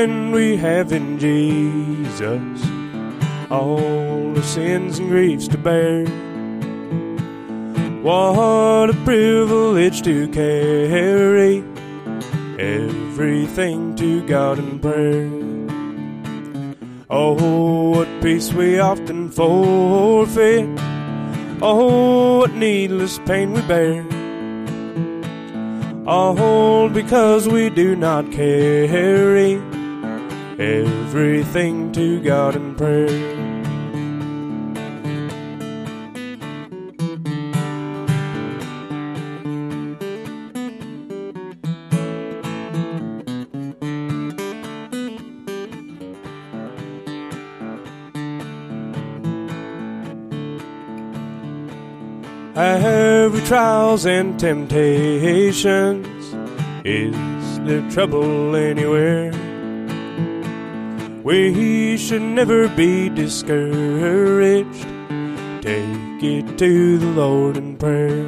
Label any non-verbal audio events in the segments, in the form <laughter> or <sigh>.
Friend we have in Jesus, all the sins and griefs to bear. What a privilege to carry everything to God in prayer. Oh, what peace we often forfeit. Oh, what needless pain we bear. All because we do not carry everything to God in prayer. Every trials and temptations is there trouble anywhere? We should never be discouraged. Take it to the Lord in prayer.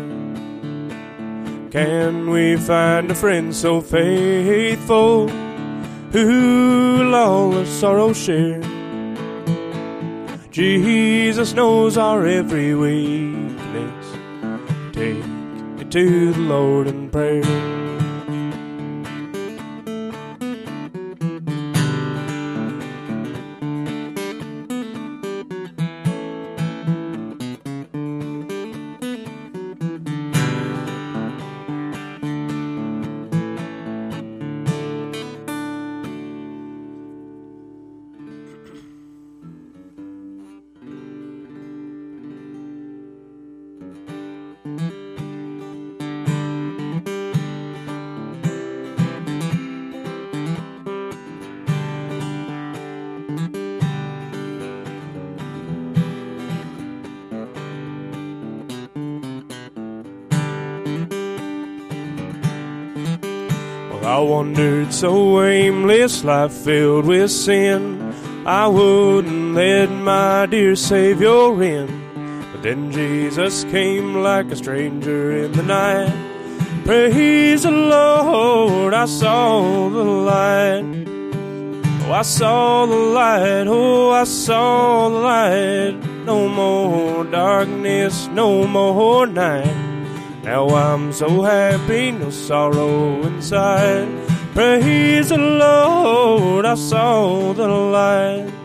Can we find a friend so faithful who'll all our sorrow share? Jesus knows our every weakness. Take it to the Lord in prayer. Wandered so aimless, life filled with sin. I wouldn't let my dear Savior in. But then Jesus came like a stranger in the night. Praise the Lord, I saw the light. Oh, I saw the light, oh, I saw the light. No more darkness, no more night. Now I'm so happy, no sorrow inside. Praise the Lord, I saw the light.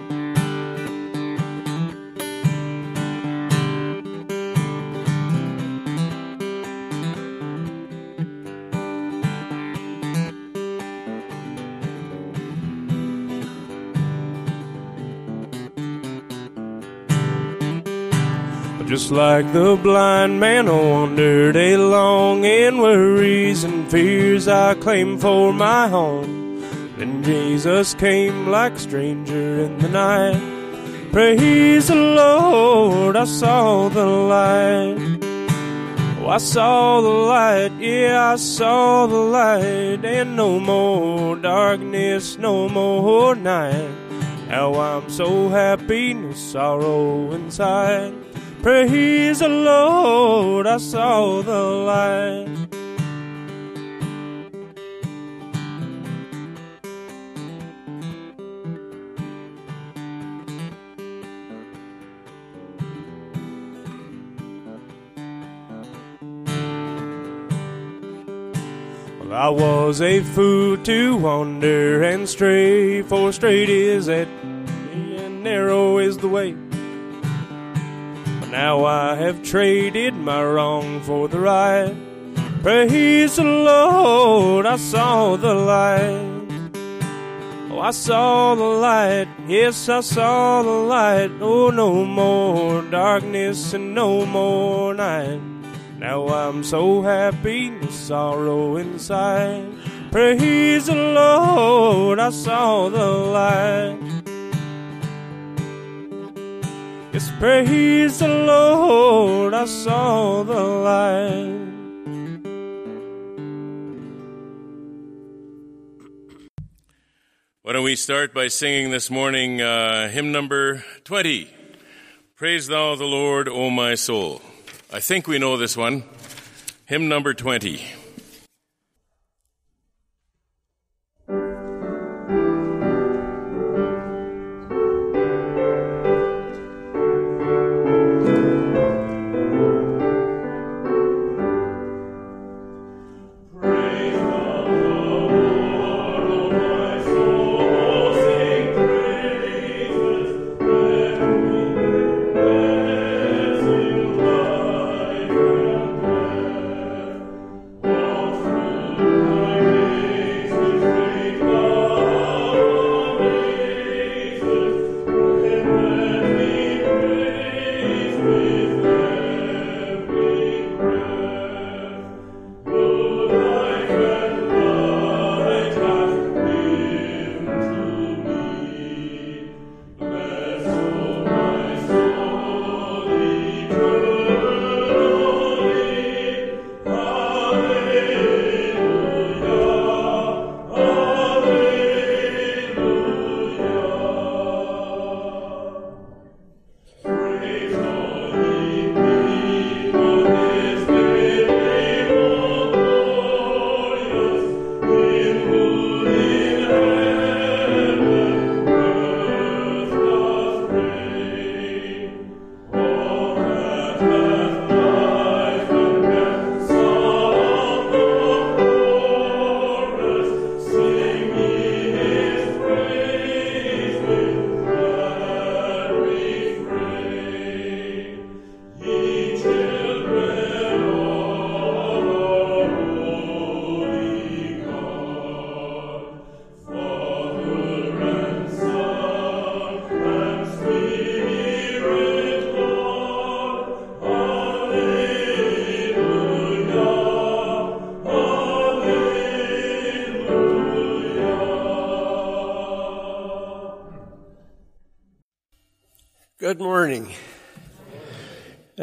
Just like the blind man, I wandered along in worries and fears I claimed for my home. Then Jesus came like a stranger in the night. Praise the Lord, I saw the light. Oh, I saw the light, yeah, I saw the light, and no more darkness, no more night. Now I'm so happy, no sorrow inside. Praise the Lord, I saw the light. I was a fool to wander and stray, for straight is it, and narrow is the way. Now I have traded my wrong for the right. Praise the Lord, I saw the light. Oh, I saw the light, yes, I saw the light. Oh, no more darkness and no more night. Now I'm so happy, no sorrow inside. Praise the Lord, I saw the light. Yes, praise the Lord, I saw the light. Why don't we start by singing this morning uh, hymn number 20? Praise thou the Lord, O my soul. I think we know this one. Hymn number 20.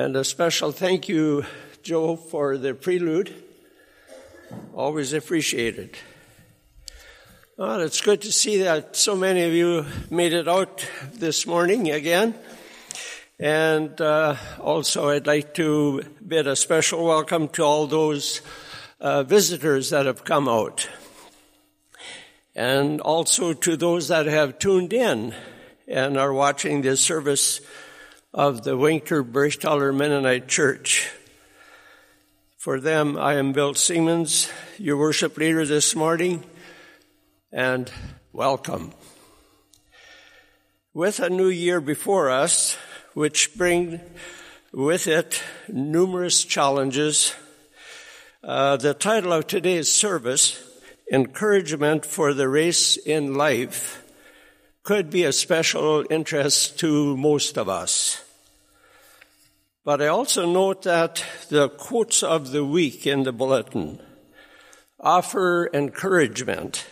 And a special thank you, Joe, for the prelude. Always appreciated. Well, it's good to see that so many of you made it out this morning again. And uh, also, I'd like to bid a special welcome to all those uh, visitors that have come out. And also to those that have tuned in and are watching this service of the Winkler Bergthaler Mennonite Church. For them, I am Bill Siemens, your worship leader this morning, and welcome. With a new year before us, which bring with it numerous challenges, uh, the title of today's service, Encouragement for the Race in Life, could be a special interest to most of us. But I also note that the quotes of the week in the bulletin offer encouragement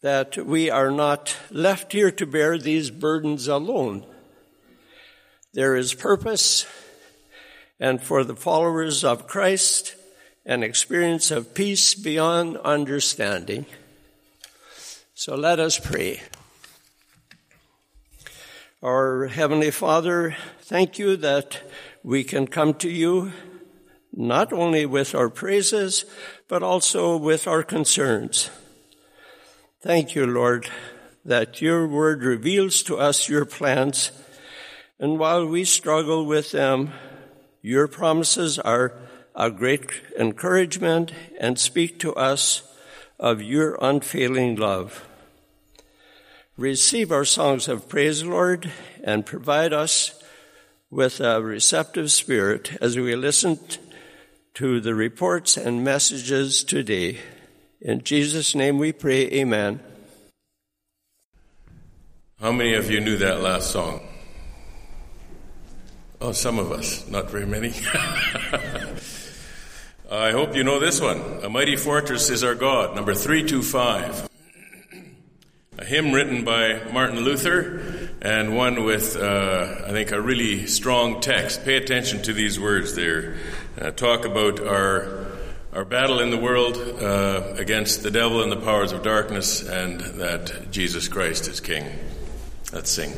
that we are not left here to bear these burdens alone. There is purpose, and for the followers of Christ, an experience of peace beyond understanding. So let us pray. Our Heavenly Father, thank you that we can come to you not only with our praises, but also with our concerns. Thank you, Lord, that your word reveals to us your plans, and while we struggle with them, your promises are a great encouragement and speak to us of your unfailing love. Receive our songs of praise, Lord, and provide us with a receptive spirit as we listen to the reports and messages today. In Jesus' name we pray, Amen. How many of you knew that last song? Oh, some of us, not very many. <laughs> I hope you know this one. A mighty fortress is our God, number 325 a hymn written by Martin Luther and one with, uh, I think, a really strong text. Pay attention to these words there. Uh, talk about our, our battle in the world uh, against the devil and the powers of darkness, and that Jesus Christ is King. Let's sing.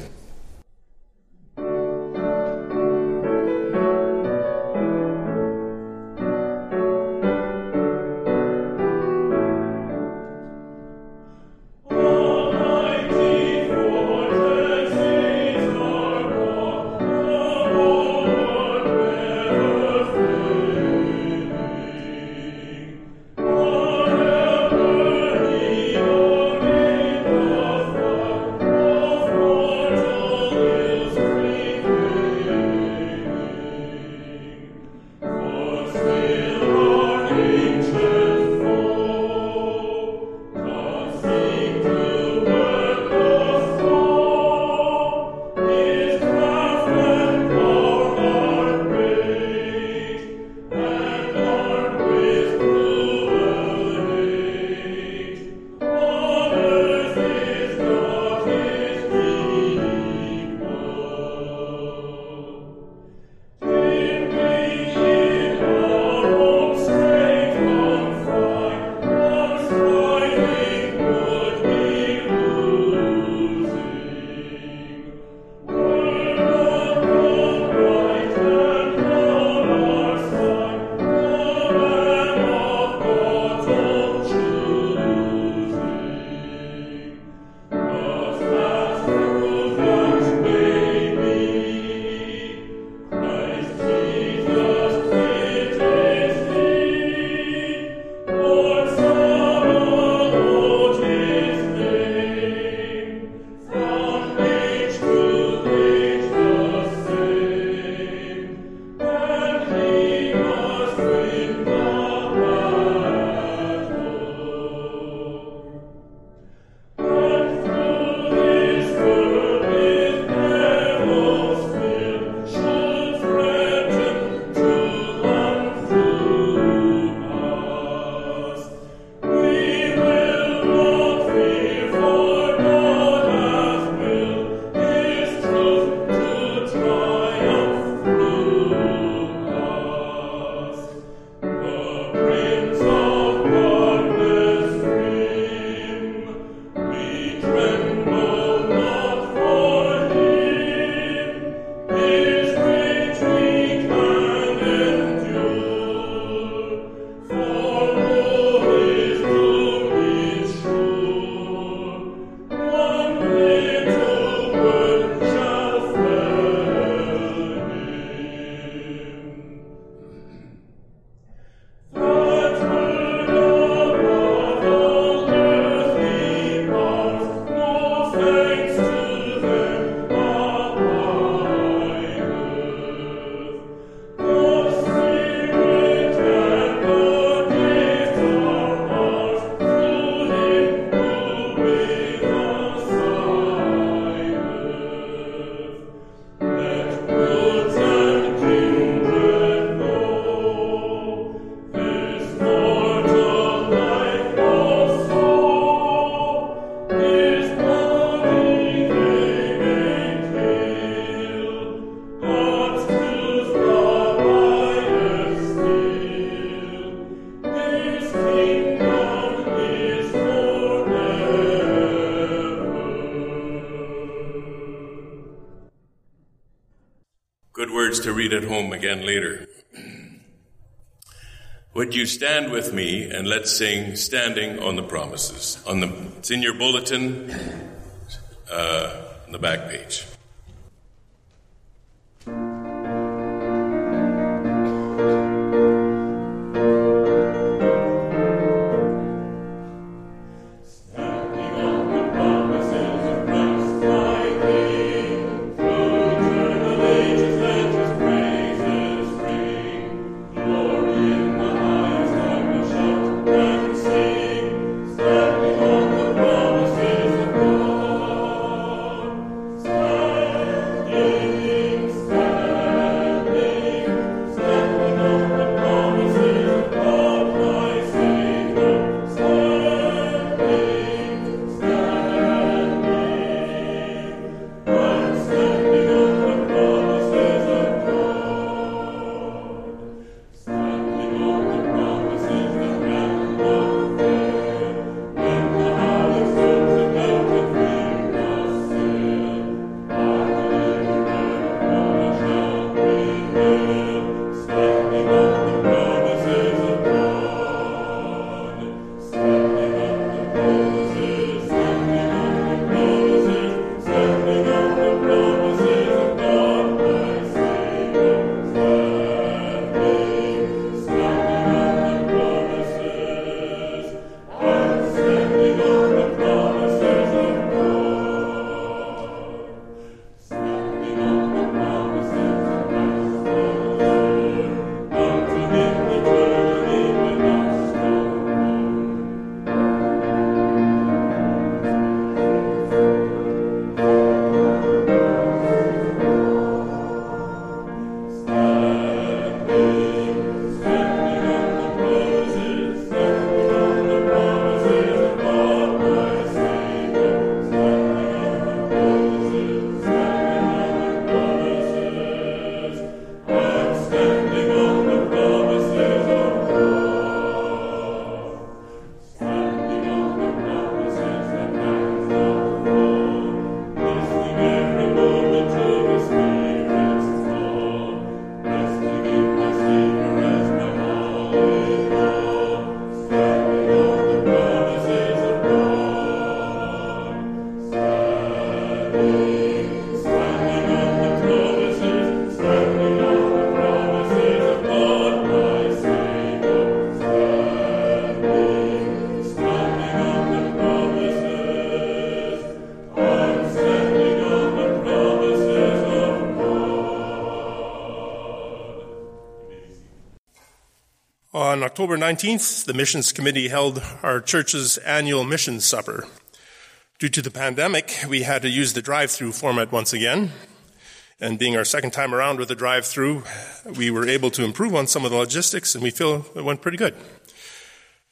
You stand with me and let's sing Standing on the Promises? On the, it's in your bulletin, On October 19th, the Missions Committee held our church's annual missions supper. Due to the pandemic, we had to use the drive through format once again. And being our second time around with the drive through, we were able to improve on some of the logistics, and we feel it went pretty good.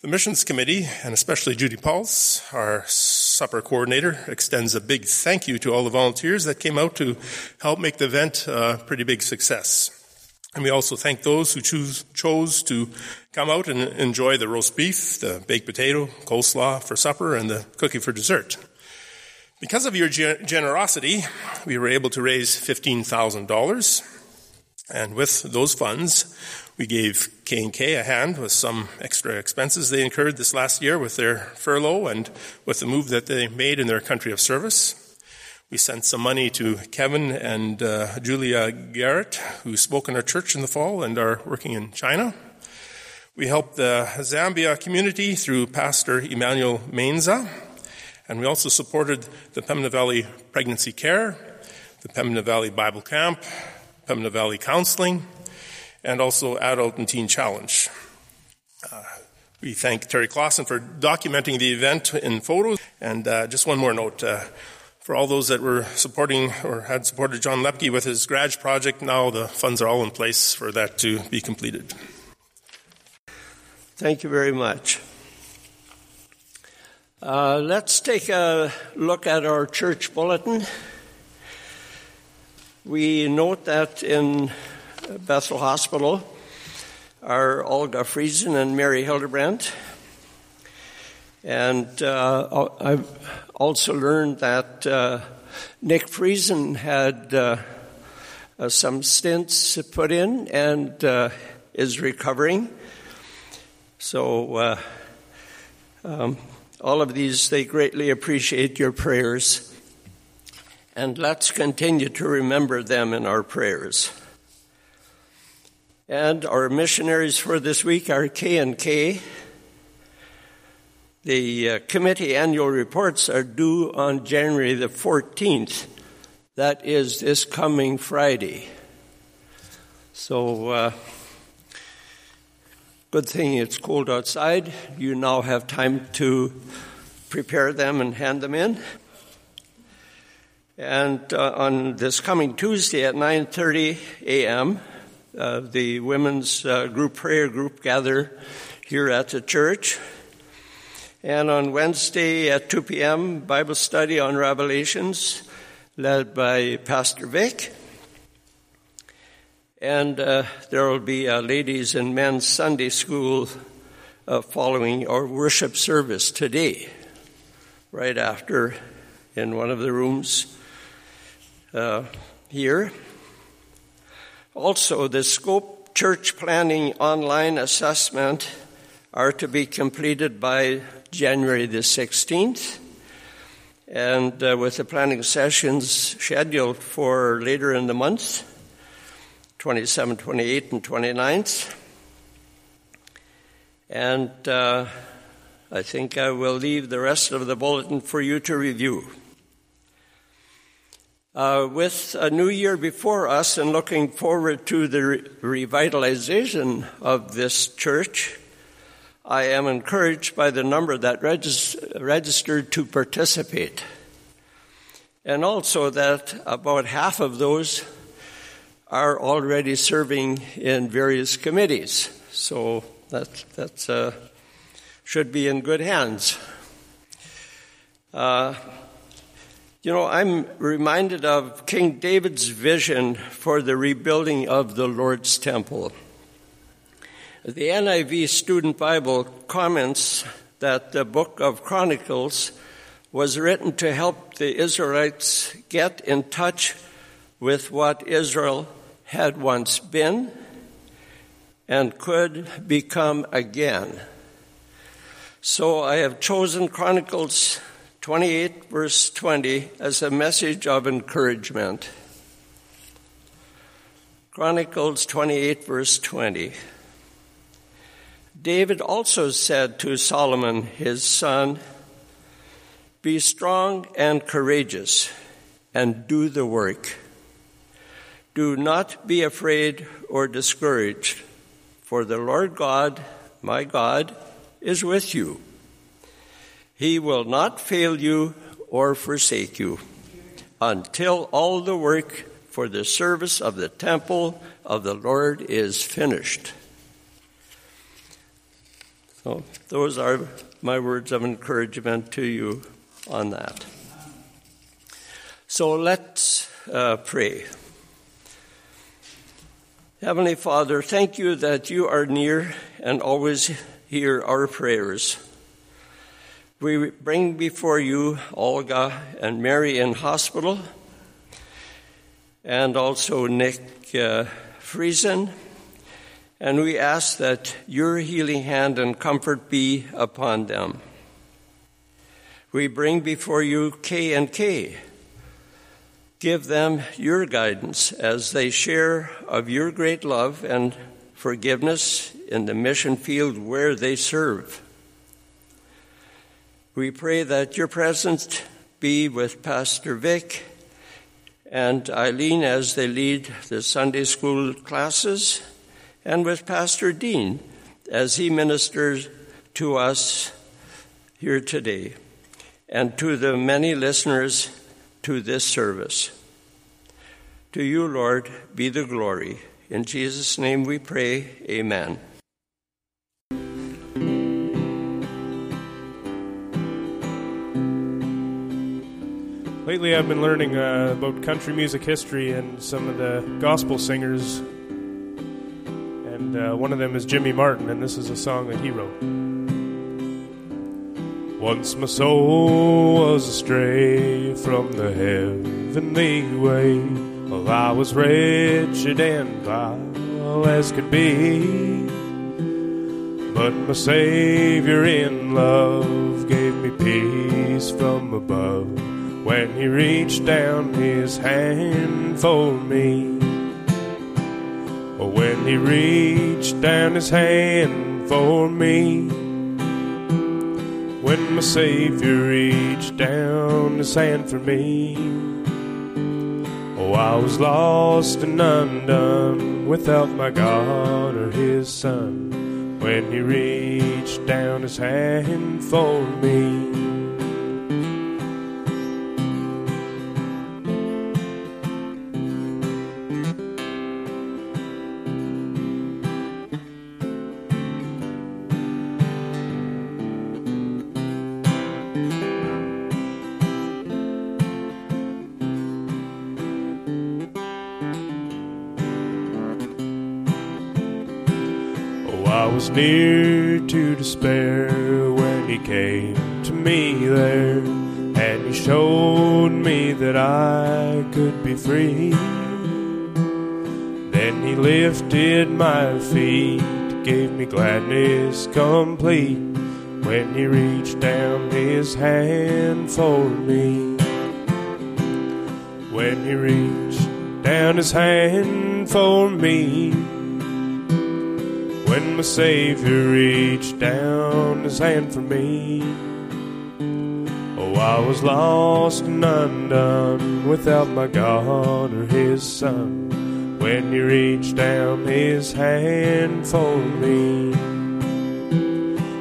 The Missions Committee, and especially Judy Pauls, our supper coordinator, extends a big thank you to all the volunteers that came out to help make the event a pretty big success. And we also thank those who choose, chose to come out and enjoy the roast beef, the baked potato, coleslaw for supper, and the cookie for dessert. Because of your generosity, we were able to raise $15,000. And with those funds, we gave K&K a hand with some extra expenses they incurred this last year with their furlough and with the move that they made in their country of service. We sent some money to Kevin and uh, Julia Garrett, who spoke in our church in the fall and are working in China. We helped the Zambia community through Pastor Emmanuel Mainza, and we also supported the Pembina Valley Pregnancy Care, the Pembina Valley Bible Camp, Pembina Valley Counseling, and also Adult and Teen Challenge. Uh, we thank Terry Clausen for documenting the event in photos. And uh, just one more note. Uh, for all those that were supporting or had supported John Lepke with his garage project. Now the funds are all in place for that to be completed. Thank you very much. Uh, let's take a look at our church bulletin. We note that in Bethel Hospital are Olga Friesen and Mary Hildebrandt. And uh, also learned that uh, Nick Friesen had uh, uh, some stints put in and uh, is recovering. So, uh, um, all of these, they greatly appreciate your prayers. And let's continue to remember them in our prayers. And our missionaries for this week are K and K. The uh, committee annual reports are due on January the 14th. That is this coming Friday. So, uh, good thing it's cold outside. You now have time to prepare them and hand them in. And uh, on this coming Tuesday at 9:30 a.m., uh, the women's uh, group prayer group gather here at the church. And on Wednesday at 2 p.m., Bible study on Revelations, led by Pastor Vic. And uh, there will be a ladies and men's Sunday school uh, following our worship service today, right after, in one of the rooms uh, here. Also, the Scope Church Planning online assessment are to be completed by January the 16th, and uh, with the planning sessions scheduled for later in the month, 27, 28, and 29th. And uh, I think I will leave the rest of the bulletin for you to review. Uh, with a new year before us and looking forward to the re- revitalization of this church, I am encouraged by the number that regis- registered to participate. And also that about half of those are already serving in various committees. So that that's, uh, should be in good hands. Uh, you know, I'm reminded of King David's vision for the rebuilding of the Lord's temple. The NIV Student Bible comments that the book of Chronicles was written to help the Israelites get in touch with what Israel had once been and could become again. So I have chosen Chronicles 28, verse 20, as a message of encouragement. Chronicles 28, verse 20. David also said to Solomon, his son, Be strong and courageous, and do the work. Do not be afraid or discouraged, for the Lord God, my God, is with you. He will not fail you or forsake you until all the work for the service of the temple of the Lord is finished. So, those are my words of encouragement to you on that. So, let's uh, pray. Heavenly Father, thank you that you are near and always hear our prayers. We bring before you Olga and Mary in hospital, and also Nick uh, Friesen and we ask that your healing hand and comfort be upon them. We bring before you K and K. Give them your guidance as they share of your great love and forgiveness in the mission field where they serve. We pray that your presence be with Pastor Vic and Eileen as they lead the Sunday school classes and with Pastor Dean as he ministers to us here today and to the many listeners to this service. To you, Lord, be the glory. In Jesus' name we pray, Amen. Lately, I've been learning uh, about country music history and some of the gospel singers and uh, one of them is Jimmy Martin, and this is a song that he wrote. Once my soul was astray from the heavenly way. Well, I was wretched and vile as could be. But my Savior in love gave me peace from above when He reached down His hand for me. When He reached down His hand for me. When my Savior reached down His hand for me. Oh, I was lost and undone without my God or His Son when he reached down his hand for me. Near to despair when he came to me there, and he showed me that I could be free. Then he lifted my feet, gave me gladness complete when he reached down his hand for me. When he reached down his hand for me. My Savior reached down his hand for me. Oh, I was lost and undone without my God or his Son. When he reached down his hand for me.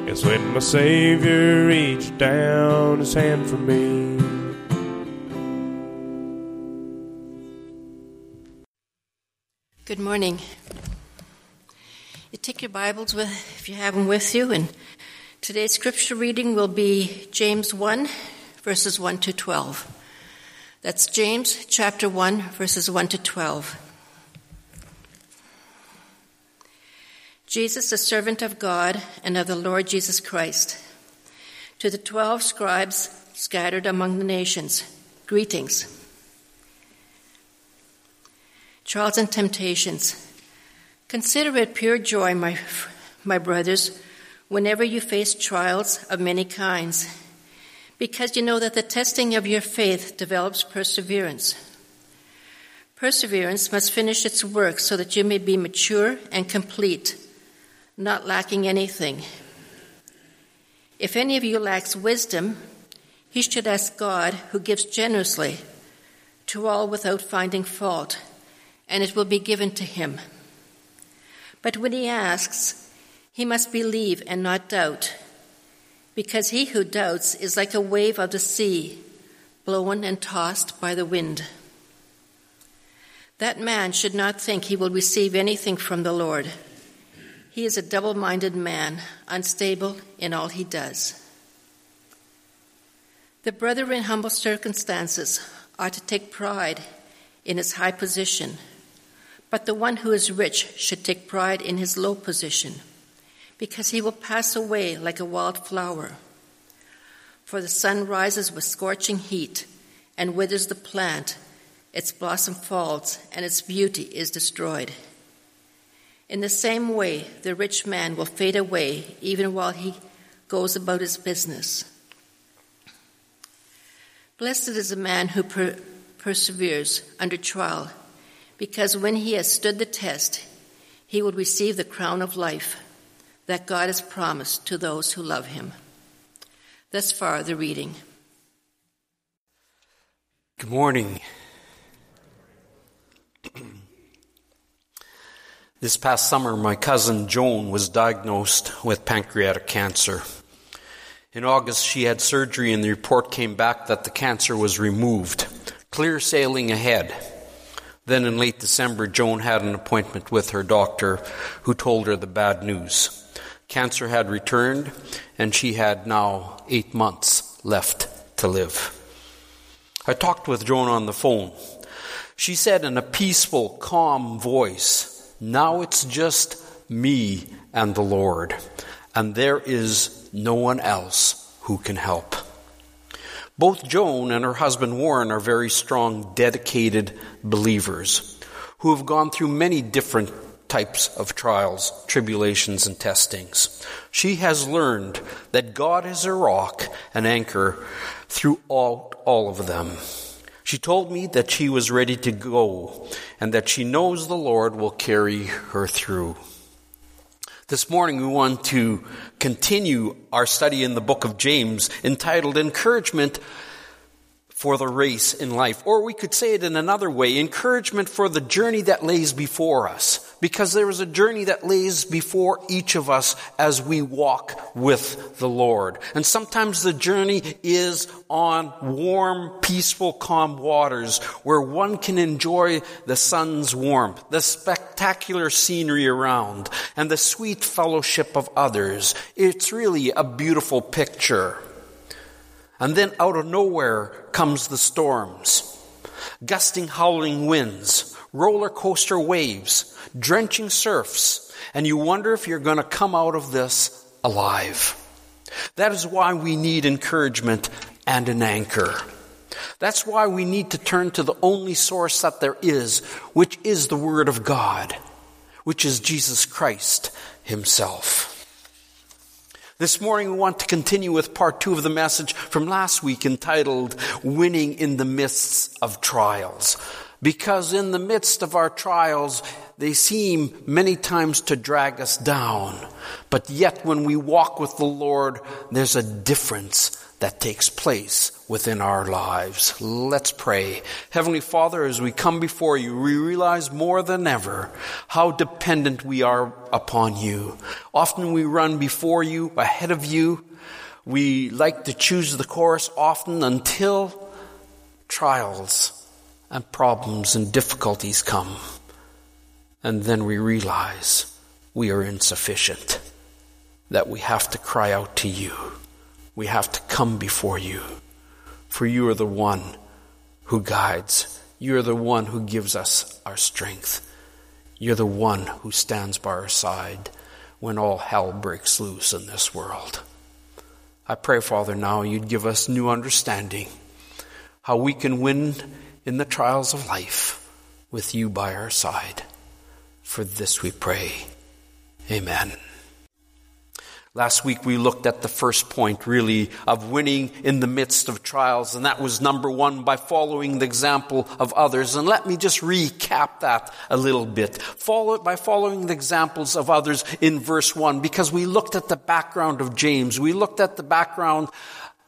Yes, when my Savior reached down his hand for me. Good morning. Take your Bibles with, if you have them with you, and today's scripture reading will be James 1, verses 1 to 12. That's James chapter 1, verses 1 to 12. Jesus, the servant of God and of the Lord Jesus Christ, to the twelve scribes scattered among the nations, greetings. Trials and temptations. Consider it pure joy, my, my brothers, whenever you face trials of many kinds, because you know that the testing of your faith develops perseverance. Perseverance must finish its work so that you may be mature and complete, not lacking anything. If any of you lacks wisdom, he should ask God, who gives generously to all without finding fault, and it will be given to him. But when he asks, he must believe and not doubt, because he who doubts is like a wave of the sea, blown and tossed by the wind. That man should not think he will receive anything from the Lord. He is a double minded man, unstable in all he does. The brother in humble circumstances ought to take pride in his high position but the one who is rich should take pride in his low position, because he will pass away like a wild flower. For the sun rises with scorching heat and withers the plant, its blossom falls, and its beauty is destroyed. In the same way, the rich man will fade away even while he goes about his business. Blessed is the man who per- perseveres under trial because when he has stood the test, he will receive the crown of life that God has promised to those who love him. Thus far, the reading. Good morning. <clears throat> This past summer, my cousin Joan was diagnosed with pancreatic cancer. In August, she had surgery, and the report came back that the cancer was removed. Clear sailing ahead. Then in late December, Joan had an appointment with her doctor who told her the bad news. Cancer had returned, and she had now eight months left to live. I talked with Joan on the phone. She said in a peaceful, calm voice, Now it's just me and the Lord, and there is no one else who can help. Both Joan and her husband Warren are very strong, dedicated believers who have gone through many different types of trials, tribulations, and testings. She has learned that God is a rock, an anchor through all, all of them. She told me that she was ready to go and that she knows the Lord will carry her through. This morning we want to continue our study in the book of James entitled Encouragement for the race in life. Or we could say it in another way, encouragement for the journey that lays before us. Because there is a journey that lays before each of us as we walk with the Lord. And sometimes the journey is on warm, peaceful, calm waters where one can enjoy the sun's warmth, the spectacular scenery around, and the sweet fellowship of others. It's really a beautiful picture. And then out of nowhere comes the storms. Gusting, howling winds, roller coaster waves, drenching surfs, and you wonder if you're going to come out of this alive. That is why we need encouragement and an anchor. That's why we need to turn to the only source that there is, which is the Word of God, which is Jesus Christ Himself. This morning we want to continue with part two of the message from last week entitled Winning in the Midst of Trials. Because in the midst of our trials, they seem many times to drag us down. But yet when we walk with the Lord, there's a difference that takes place within our lives. Let's pray. Heavenly Father, as we come before you, we realize more than ever how dependent we are upon you. Often we run before you, ahead of you. We like to choose the course often until trials and problems and difficulties come. And then we realize we are insufficient, that we have to cry out to you we have to come before you. For you are the one who guides. You are the one who gives us our strength. You're the one who stands by our side when all hell breaks loose in this world. I pray, Father, now you'd give us new understanding how we can win in the trials of life with you by our side. For this we pray. Amen. Last week we looked at the first point really of winning in the midst of trials and that was number one by following the example of others. And let me just recap that a little bit. Follow by following the examples of others in verse one because we looked at the background of James. We looked at the background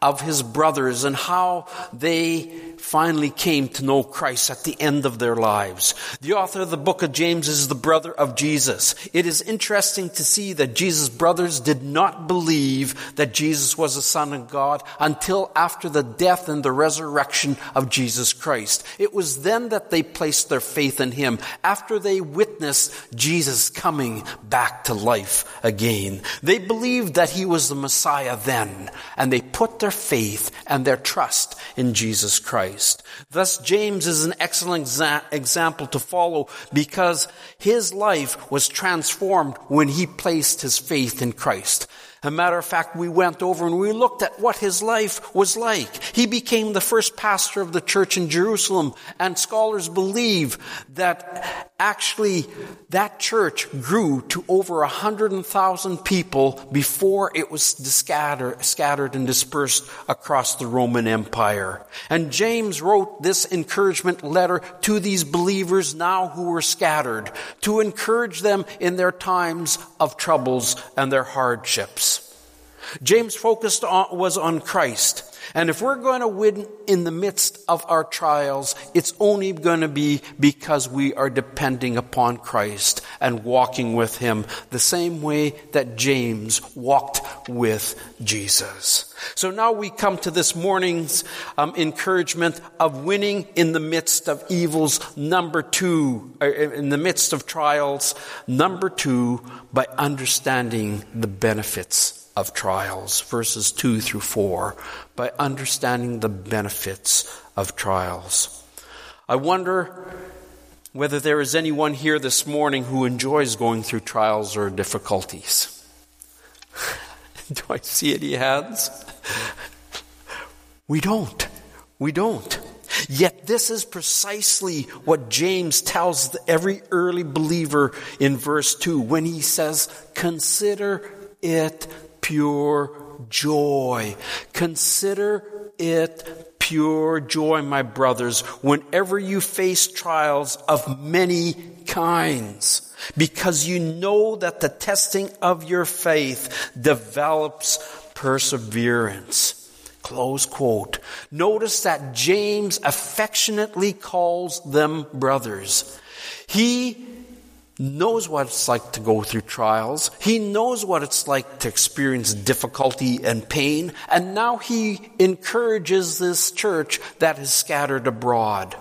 of his brothers and how they finally came to know Christ at the end of their lives. The author of the book of James is the brother of Jesus. It is interesting to see that Jesus' brothers did not believe that Jesus was the Son of God until after the death and the resurrection of Jesus Christ. It was then that they placed their faith in Him after they witnessed Jesus coming back to life again. They believed that He was the Messiah then and they put their faith and their trust in Jesus Christ. Thus, James is an excellent exa- example to follow because his life was transformed when he placed his faith in Christ. A matter of fact, we went over and we looked at what his life was like. He became the first pastor of the church in Jerusalem, and scholars believe that actually that church grew to over a hundred thousand people before it was scattered, scattered and dispersed across the Roman Empire. And James wrote this encouragement letter to these believers now who were scattered to encourage them in their times of troubles and their hardships. James focused on, was on Christ. And if we're going to win in the midst of our trials, it's only going to be because we are depending upon Christ and walking with Him the same way that James walked with Jesus. So now we come to this morning's um, encouragement of winning in the midst of evils. Number two, uh, in the midst of trials. Number two, by understanding the benefits of trials, verses 2 through 4, by understanding the benefits of trials. I wonder whether there is anyone here this morning who enjoys going through trials or difficulties. <laughs> Do I see any hands? We don't. We don't. Yet this is precisely what James tells every early believer in verse 2 when he says, Consider it pure joy. Consider it pure joy, my brothers, whenever you face trials of many kinds, because you know that the testing of your faith develops perseverance. Close quote. Notice that James affectionately calls them brothers. He knows what it's like to go through trials. He knows what it's like to experience difficulty and pain. And now he encourages this church that is scattered abroad.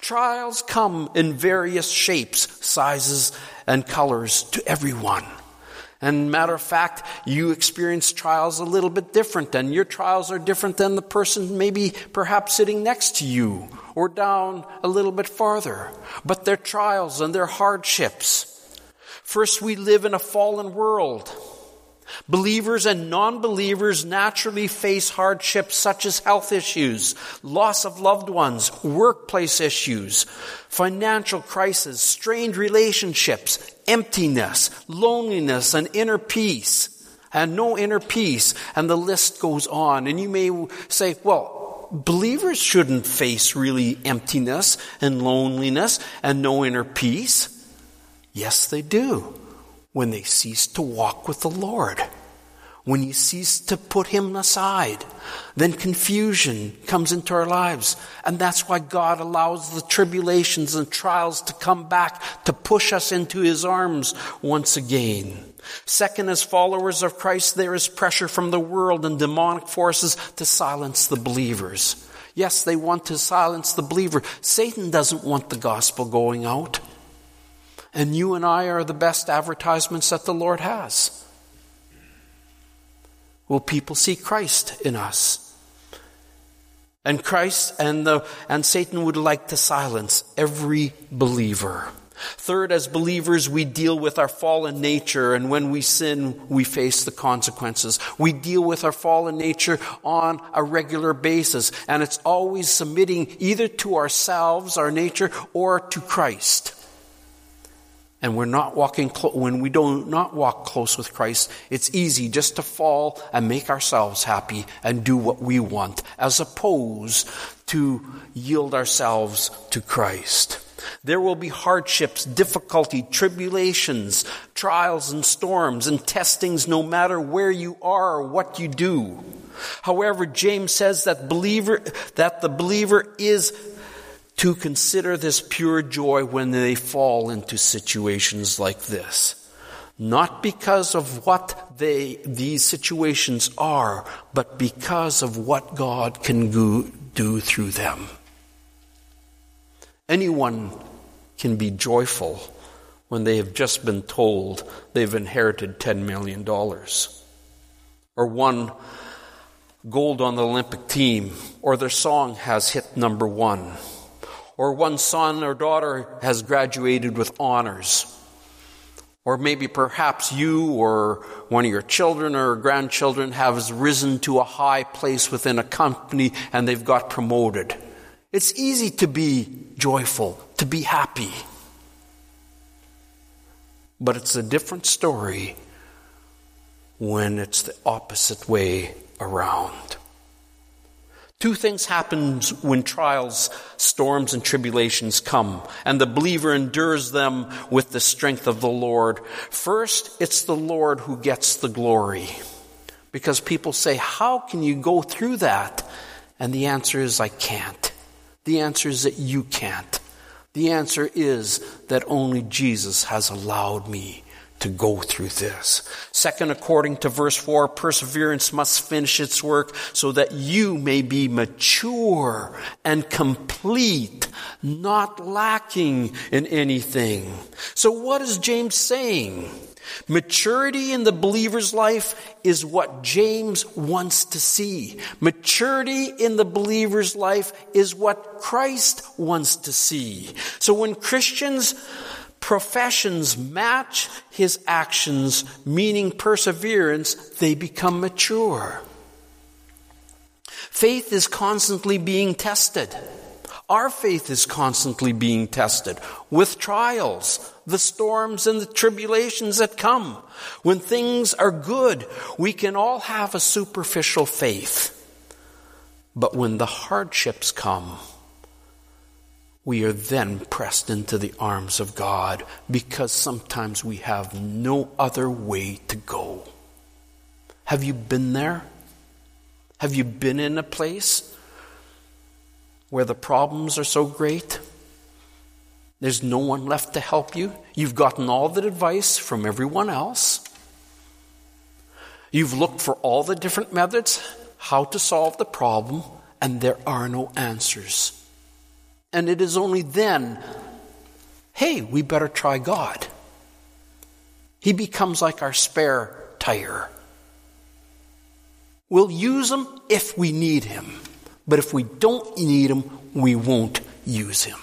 Trials come in various shapes, sizes, and colors to everyone. And matter of fact, you experience trials a little bit different, and your trials are different than the person maybe perhaps sitting next to you or down a little bit farther. But they're trials and they're hardships. First, we live in a fallen world. Believers and non-believers naturally face hardships such as health issues, loss of loved ones, workplace issues, financial crisis, strained relationships, emptiness, loneliness, and inner peace. And no inner peace. And the list goes on. And you may say, well, believers shouldn't face really emptiness and loneliness and no inner peace. Yes, they do when they cease to walk with the Lord. When you cease to put Him aside, then confusion comes into our lives. And that's why God allows the tribulations and trials to come back to push us into His arms once again. Second, as followers of Christ, there is pressure from the world and demonic forces to silence the believers. Yes, they want to silence the believer. Satan doesn't want the gospel going out. And you and I are the best advertisements that the Lord has. Will people see Christ in us? And Christ and the, and Satan would like to silence every believer. Third, as believers, we deal with our fallen nature, and when we sin, we face the consequences. We deal with our fallen nature on a regular basis, and it's always submitting either to ourselves, our nature, or to Christ and we're not walking clo- when we do not walk close with Christ, it's easy just to fall and make ourselves happy and do what we want, as opposed to yield ourselves to Christ. There will be hardships, difficulty, tribulations, trials and storms and testings no matter where you are or what you do. However, James says that believer, that the believer is to consider this pure joy when they fall into situations like this. Not because of what they, these situations are, but because of what God can do through them. Anyone can be joyful when they have just been told they've inherited $10 million. Or won gold on the Olympic team, or their song has hit number one or one son or daughter has graduated with honors. Or maybe perhaps you or one of your children or grandchildren has risen to a high place within a company and they've got promoted. It's easy to be joyful, to be happy. But it's a different story when it's the opposite way around. Two things happen when trials, storms, and tribulations come, and the believer endures them with the strength of the Lord. First, it's the Lord who gets the glory. Because people say, How can you go through that? And the answer is, I can't. The answer is that you can't. The answer is that only Jesus has allowed me to go through this. Second, according to verse 4, perseverance must finish its work so that you may be mature and complete, not lacking in anything. So what is James saying? Maturity in the believer's life is what James wants to see. Maturity in the believer's life is what Christ wants to see. So when Christians professions match his actions, meaning perseverance, they become mature. Faith is constantly being tested. Our faith is constantly being tested with trials, the storms and the tribulations that come. When things are good, we can all have a superficial faith. But when the hardships come, we are then pressed into the arms of God because sometimes we have no other way to go. Have you been there? Have you been in a place where the problems are so great? There's no one left to help you. You've gotten all the advice from everyone else. You've looked for all the different methods how to solve the problem, and there are no answers. And it is only then, hey, we better try God. He becomes like our spare tire. We'll use him if we need him. But if we don't need him, we won't use him.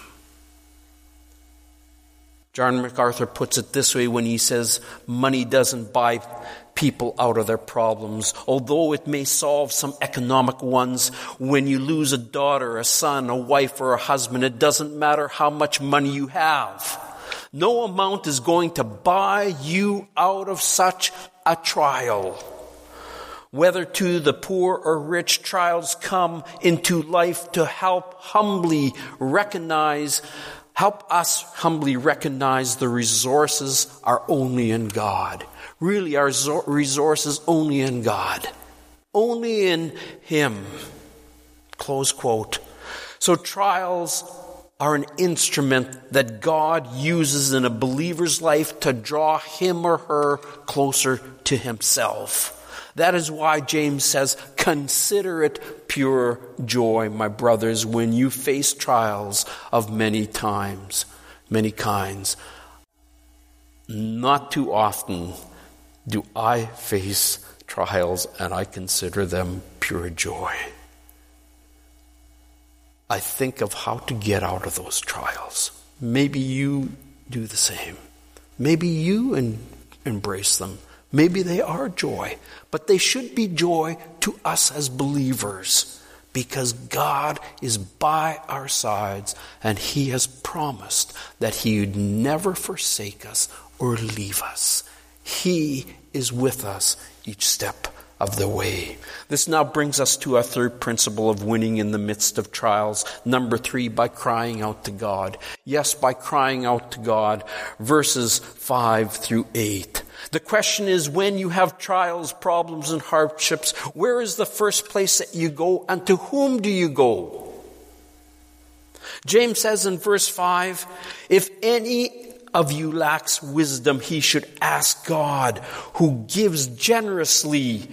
John MacArthur puts it this way when he says, Money doesn't buy people out of their problems. Although it may solve some economic ones, when you lose a daughter, a son, a wife, or a husband, it doesn't matter how much money you have. No amount is going to buy you out of such a trial. Whether to the poor or rich, trials come into life to help humbly recognize Help us humbly recognize the resources are only in God. Really, our resources only in God. Only in Him. Close quote. So trials are an instrument that God uses in a believer's life to draw him or her closer to Himself. That is why James says, Consider it pure joy, my brothers, when you face trials of many times, many kinds. Not too often do I face trials and I consider them pure joy. I think of how to get out of those trials. Maybe you do the same. Maybe you embrace them. Maybe they are joy, but they should be joy to us as believers because God is by our sides and He has promised that He would never forsake us or leave us. He is with us each step of the way. This now brings us to our third principle of winning in the midst of trials. Number three, by crying out to God. Yes, by crying out to God. Verses five through eight. The question is when you have trials, problems, and hardships, where is the first place that you go and to whom do you go? James says in verse 5 if any of you lacks wisdom, he should ask God, who gives generously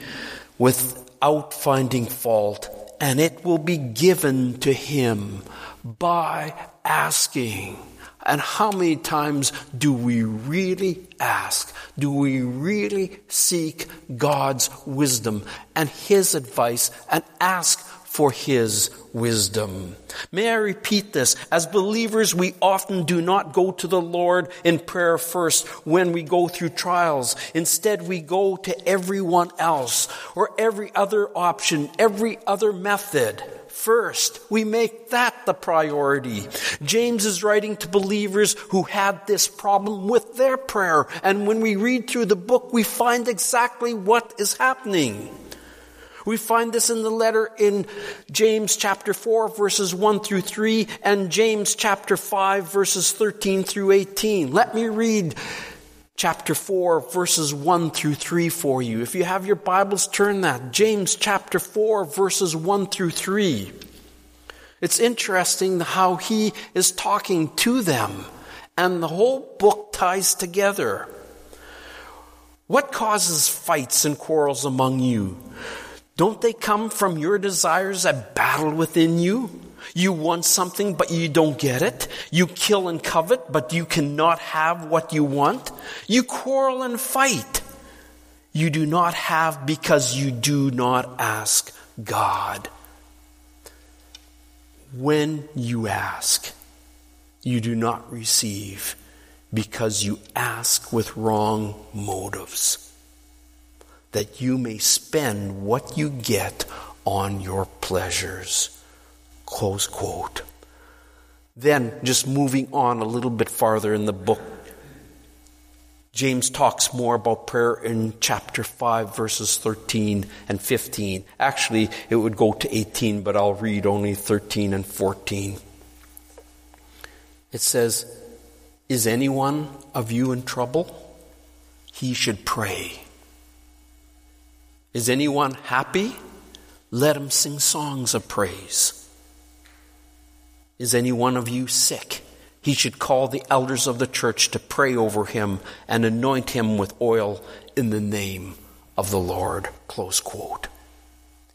without finding fault, and it will be given to him by asking. And how many times do we really ask? Do we really seek God's wisdom and His advice and ask for His wisdom? May I repeat this? As believers, we often do not go to the Lord in prayer first when we go through trials. Instead, we go to everyone else or every other option, every other method first. We make that the priority. James is writing to believers who had this problem with their prayer. And when we read through the book, we find exactly what is happening. We find this in the letter in James chapter 4 verses 1 through 3 and James chapter 5 verses 13 through 18. Let me read chapter 4, verses 1 through 3 for you. If you have your Bibles, turn that. James chapter 4, verses 1 through 3. It's interesting how he is talking to them, and the whole book ties together. What causes fights and quarrels among you? Don't they come from your desires that battle within you? You want something, but you don't get it. You kill and covet, but you cannot have what you want. You quarrel and fight. You do not have because you do not ask God. When you ask, you do not receive because you ask with wrong motives, that you may spend what you get on your pleasures. Close quote. Then, just moving on a little bit farther in the book, James talks more about prayer in chapter 5, verses 13 and 15. Actually, it would go to 18, but I'll read only 13 and 14. It says, Is anyone of you in trouble? He should pray. Is anyone happy? Let him sing songs of praise. Is any one of you sick? he should call the elders of the church to pray over him and anoint him with oil in the name of the Lord. Close quote.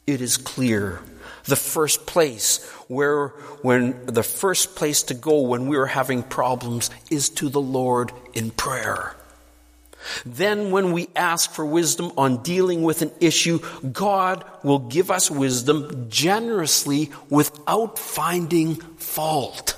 It is clear the first place where when the first place to go when we are having problems is to the Lord in prayer. Then, when we ask for wisdom on dealing with an issue, God will give us wisdom generously without finding fault.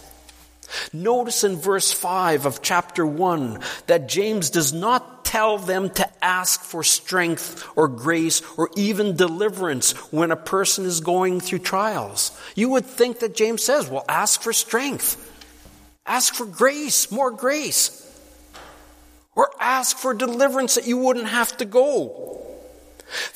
Notice in verse 5 of chapter 1 that James does not tell them to ask for strength or grace or even deliverance when a person is going through trials. You would think that James says, well, ask for strength. Ask for grace, more grace. Or ask for deliverance that you wouldn't have to go.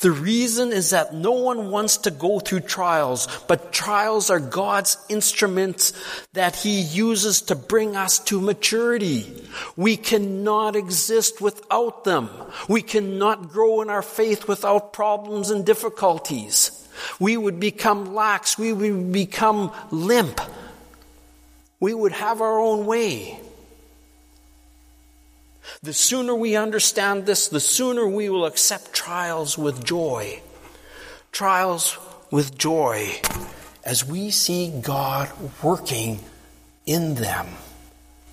The reason is that no one wants to go through trials, but trials are God's instruments that He uses to bring us to maturity. We cannot exist without them. We cannot grow in our faith without problems and difficulties. We would become lax. We would become limp. We would have our own way. The sooner we understand this, the sooner we will accept trials with joy. Trials with joy as we see God working in them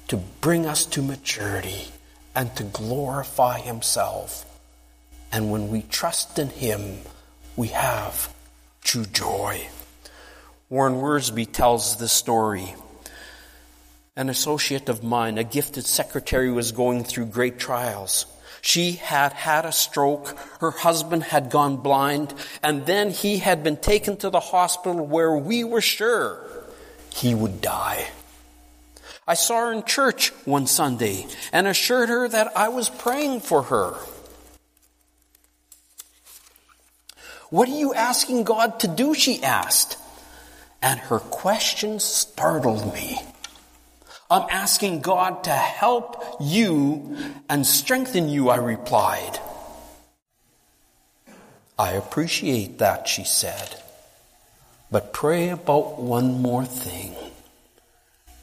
to bring us to maturity and to glorify Himself. And when we trust in Him, we have true joy. Warren Wiersbe tells this story an associate of mine, a gifted secretary, was going through great trials. She had had a stroke, her husband had gone blind, and then he had been taken to the hospital where we were sure he would die. I saw her in church one Sunday and assured her that I was praying for her. What are you asking God to do? She asked. And her question startled me. I'm asking God to help you and strengthen you, I replied. I appreciate that, she said. But pray about one more thing.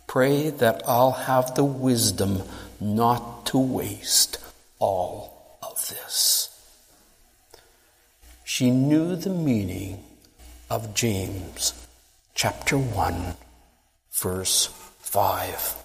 Pray that I'll have the wisdom not to waste all of this. She knew the meaning of James chapter 1, verse 5.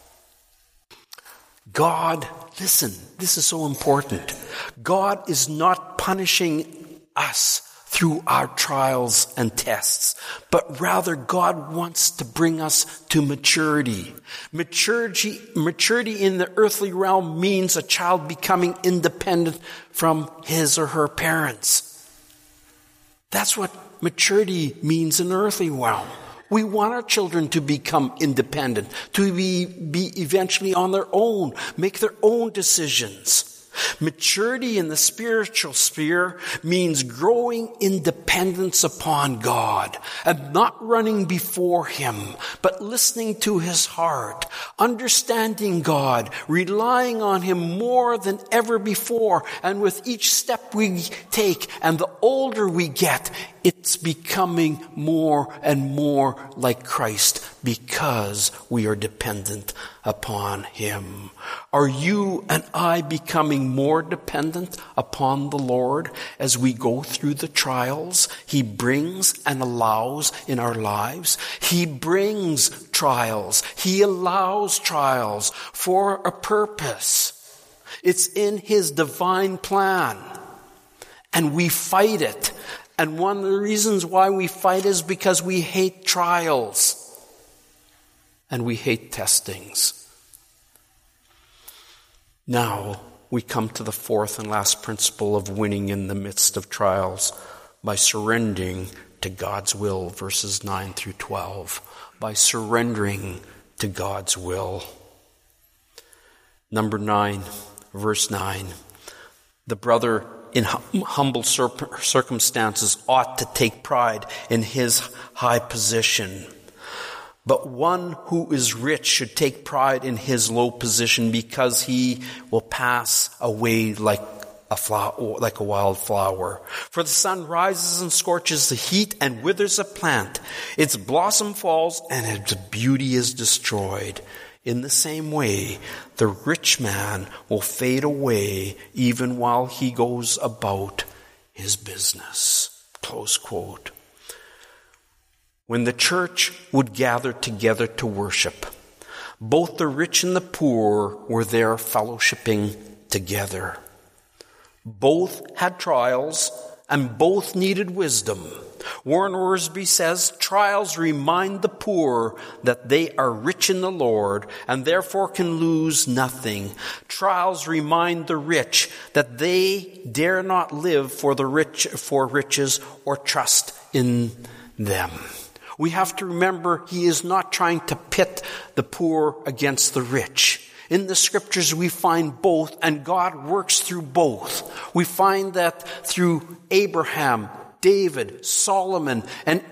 God, listen, this is so important. God is not punishing us through our trials and tests, but rather God wants to bring us to maturity. Maturity, maturity in the earthly realm means a child becoming independent from his or her parents. That's what maturity means in earthly realm. We want our children to become independent, to be, be eventually on their own, make their own decisions. Maturity in the spiritual sphere means growing independence upon God and not running before Him, but listening to His heart, understanding God, relying on Him more than ever before. And with each step we take and the older we get, it's becoming more and more like Christ because we are dependent upon Him. Are you and I becoming more dependent upon the Lord as we go through the trials He brings and allows in our lives? He brings trials. He allows trials for a purpose. It's in His divine plan. And we fight it. And one of the reasons why we fight is because we hate trials and we hate testings. Now we come to the fourth and last principle of winning in the midst of trials by surrendering to God's will, verses 9 through 12, by surrendering to God's will. Number 9, verse 9. The brother in hum- humble circumstances ought to take pride in his high position. But one who is rich should take pride in his low position because he will pass away like a flower, like a wild flower. For the sun rises and scorches the heat and withers a plant. Its blossom falls and its beauty is destroyed. In the same way, the rich man will fade away even while he goes about his business. Close quote. When the church would gather together to worship, both the rich and the poor were there fellowshipping together. Both had trials and both needed wisdom. Warren Wiersbe says trials remind the poor that they are rich in the Lord and therefore can lose nothing. Trials remind the rich that they dare not live for the rich, for riches or trust in them. We have to remember he is not trying to pit the poor against the rich. In the scriptures, we find both, and God works through both. We find that through Abraham, David, Solomon, and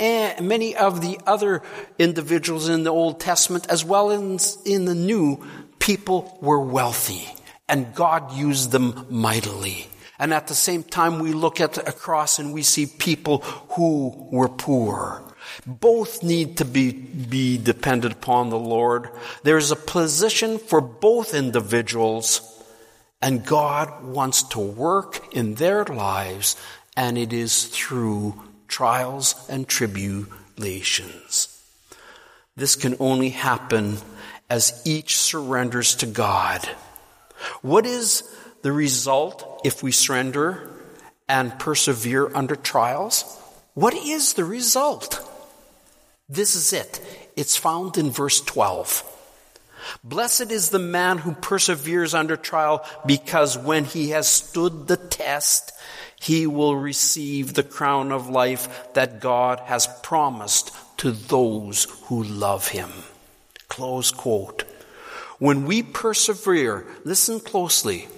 many of the other individuals in the Old Testament, as well as in the New, people were wealthy, and God used them mightily. And at the same time, we look at a cross and we see people who were poor. Both need to be, be dependent upon the Lord. There's a position for both individuals, and God wants to work in their lives and it is through trials and tribulations. This can only happen as each surrenders to God. What is the result if we surrender and persevere under trials? What is the result? This is it. It's found in verse 12. Blessed is the man who perseveres under trial because when he has stood the test, he will receive the crown of life that God has promised to those who love him. Close quote. When we persevere, listen closely.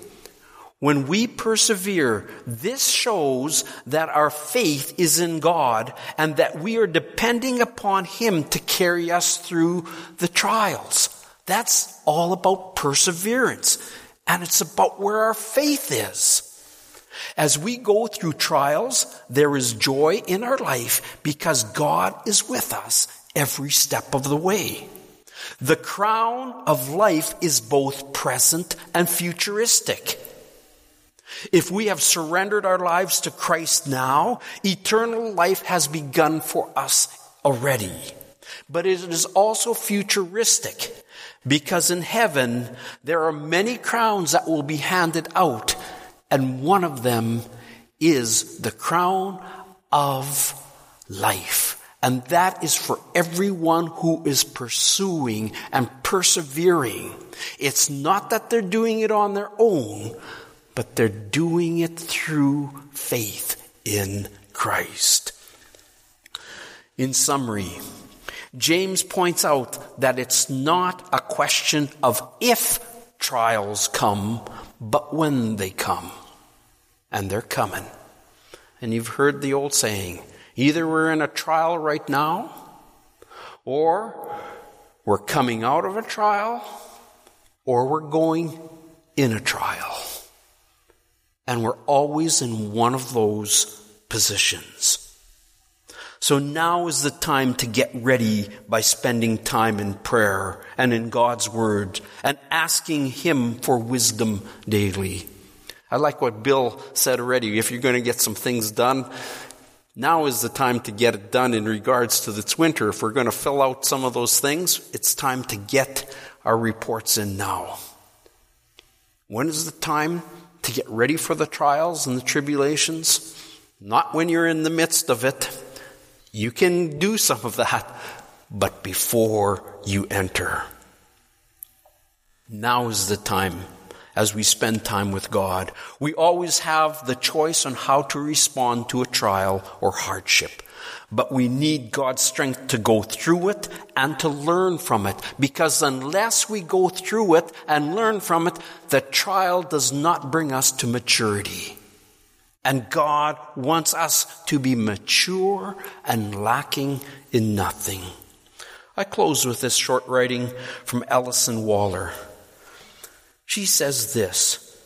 When we persevere, this shows that our faith is in God and that we are depending upon Him to carry us through the trials. That's all about perseverance. And it's about where our faith is. As we go through trials, there is joy in our life because God is with us every step of the way. The crown of life is both present and futuristic. If we have surrendered our lives to Christ now, eternal life has begun for us already. But it is also futuristic because in heaven there are many crowns that will be handed out and one of them is the crown of life. And that is for everyone who is pursuing and persevering. It's not that they're doing it on their own, but they're doing it through faith in Christ. In summary, James points out that it's not a question of if trials come, but when they come. And they're coming. And you've heard the old saying either we're in a trial right now, or we're coming out of a trial, or we're going in a trial. And we're always in one of those positions. So now is the time to get ready by spending time in prayer and in God's Word and asking Him for wisdom daily. I like what Bill said already. If you're going to get some things done, now is the time to get it done in regards to this winter. If we're going to fill out some of those things, it's time to get our reports in now. When is the time to get ready for the trials and the tribulations? Not when you're in the midst of it. You can do some of that, but before you enter. Now is the time. as we spend time with God. We always have the choice on how to respond to a trial or hardship. But we need God's strength to go through it and to learn from it. Because unless we go through it and learn from it, the trial does not bring us to maturity. And God wants us to be mature and lacking in nothing. I close with this short writing from Ellison Waller. She says this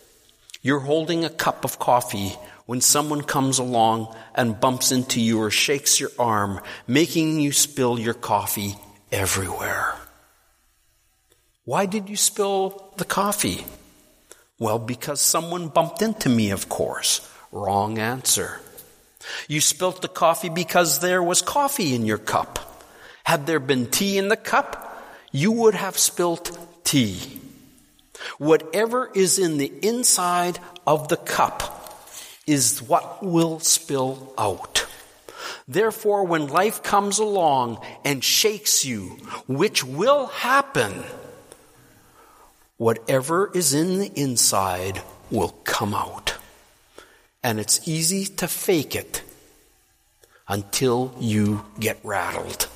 You're holding a cup of coffee when someone comes along and bumps into you or shakes your arm, making you spill your coffee everywhere. Why did you spill the coffee? Well, because someone bumped into me, of course. Wrong answer. You spilt the coffee because there was coffee in your cup. Had there been tea in the cup, you would have spilt tea. Whatever is in the inside of the cup is what will spill out. Therefore, when life comes along and shakes you, which will happen, whatever is in the inside will come out. And it's easy to fake it until you get rattled.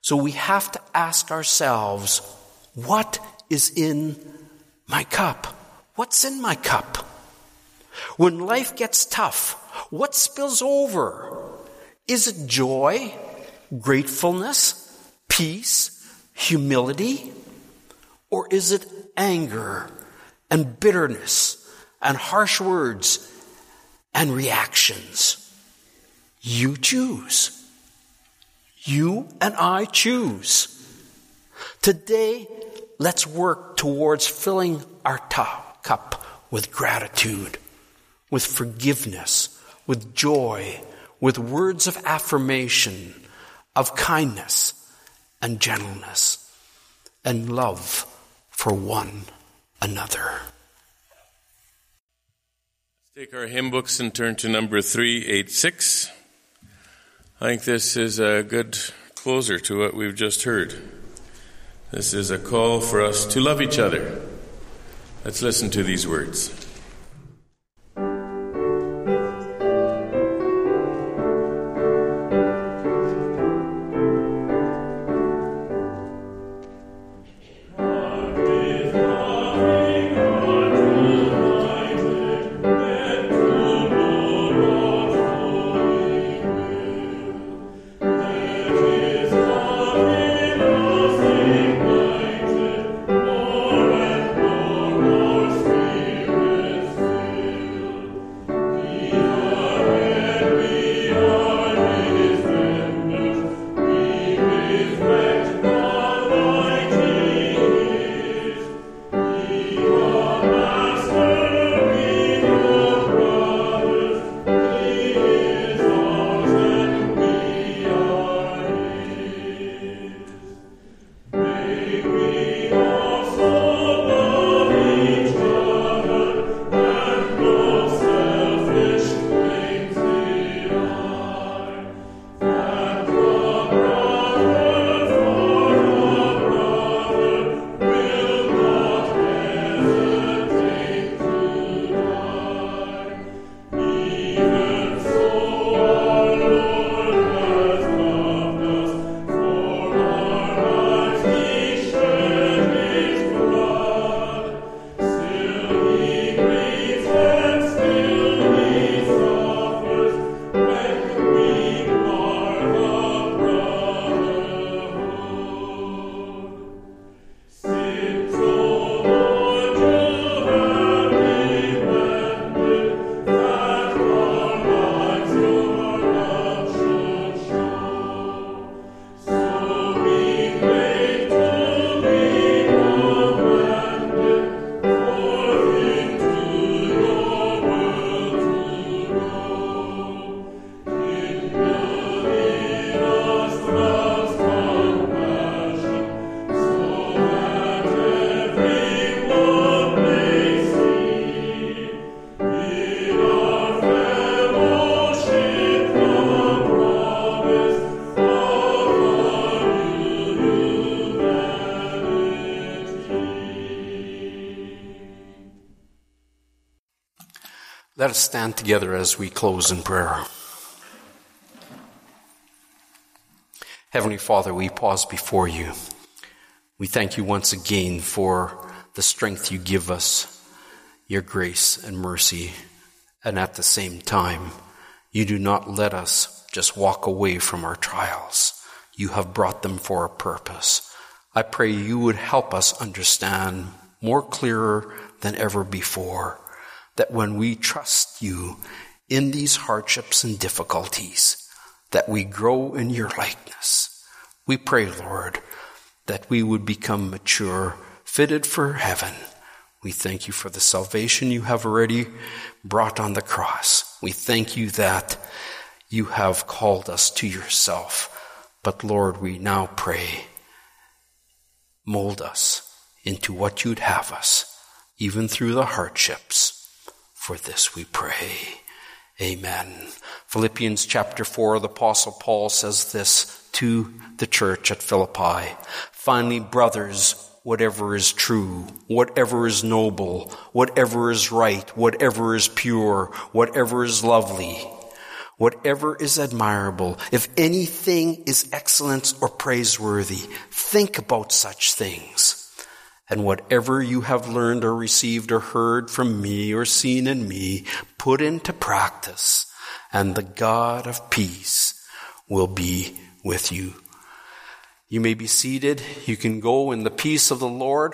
So we have to ask ourselves, what is in my cup? What's in my cup? When life gets tough, what spills over? Is it joy, gratefulness, peace, humility? Or is it anger and bitterness and harsh words and reactions? You choose. You and I choose. Today, let's work towards filling our top cup with gratitude with forgiveness, with joy, with words of affirmation, of kindness and gentleness, and love for one another. Let's take our hymn books and turn to number 386. I think this is a good closer to what we've just heard. This is a call for us to love each other. Let's listen to these words. Let us stand together as we close in prayer. Heavenly Father, we pause before you. We thank you once again for the strength you give us, your grace and mercy, and at the same time, you do not let us just walk away from our trials. You have brought them for a purpose. I pray you would help us understand more clearer than ever before that when we trust you in these hardships and difficulties, that we grow in your likeness. We pray, Lord, that we would become mature, fitted for heaven. We thank you for the salvation you have already brought on the cross. We thank you that you have called us to yourself. But Lord, we now pray, mold us into what you'd have us, even through the hardships. For this we pray. Amen. Philippians chapter 4, the Apostle Paul says this to the church at Philippi. Finally, brothers, whatever is true, whatever is noble, whatever is right, whatever is pure, whatever is lovely, whatever is admirable, if anything is excellent or praiseworthy, think about such things. And whatever you have learned or received or heard from me or seen in me, put into practice, and the God of peace will be with you. You may be seated. You can go in the peace of the Lord.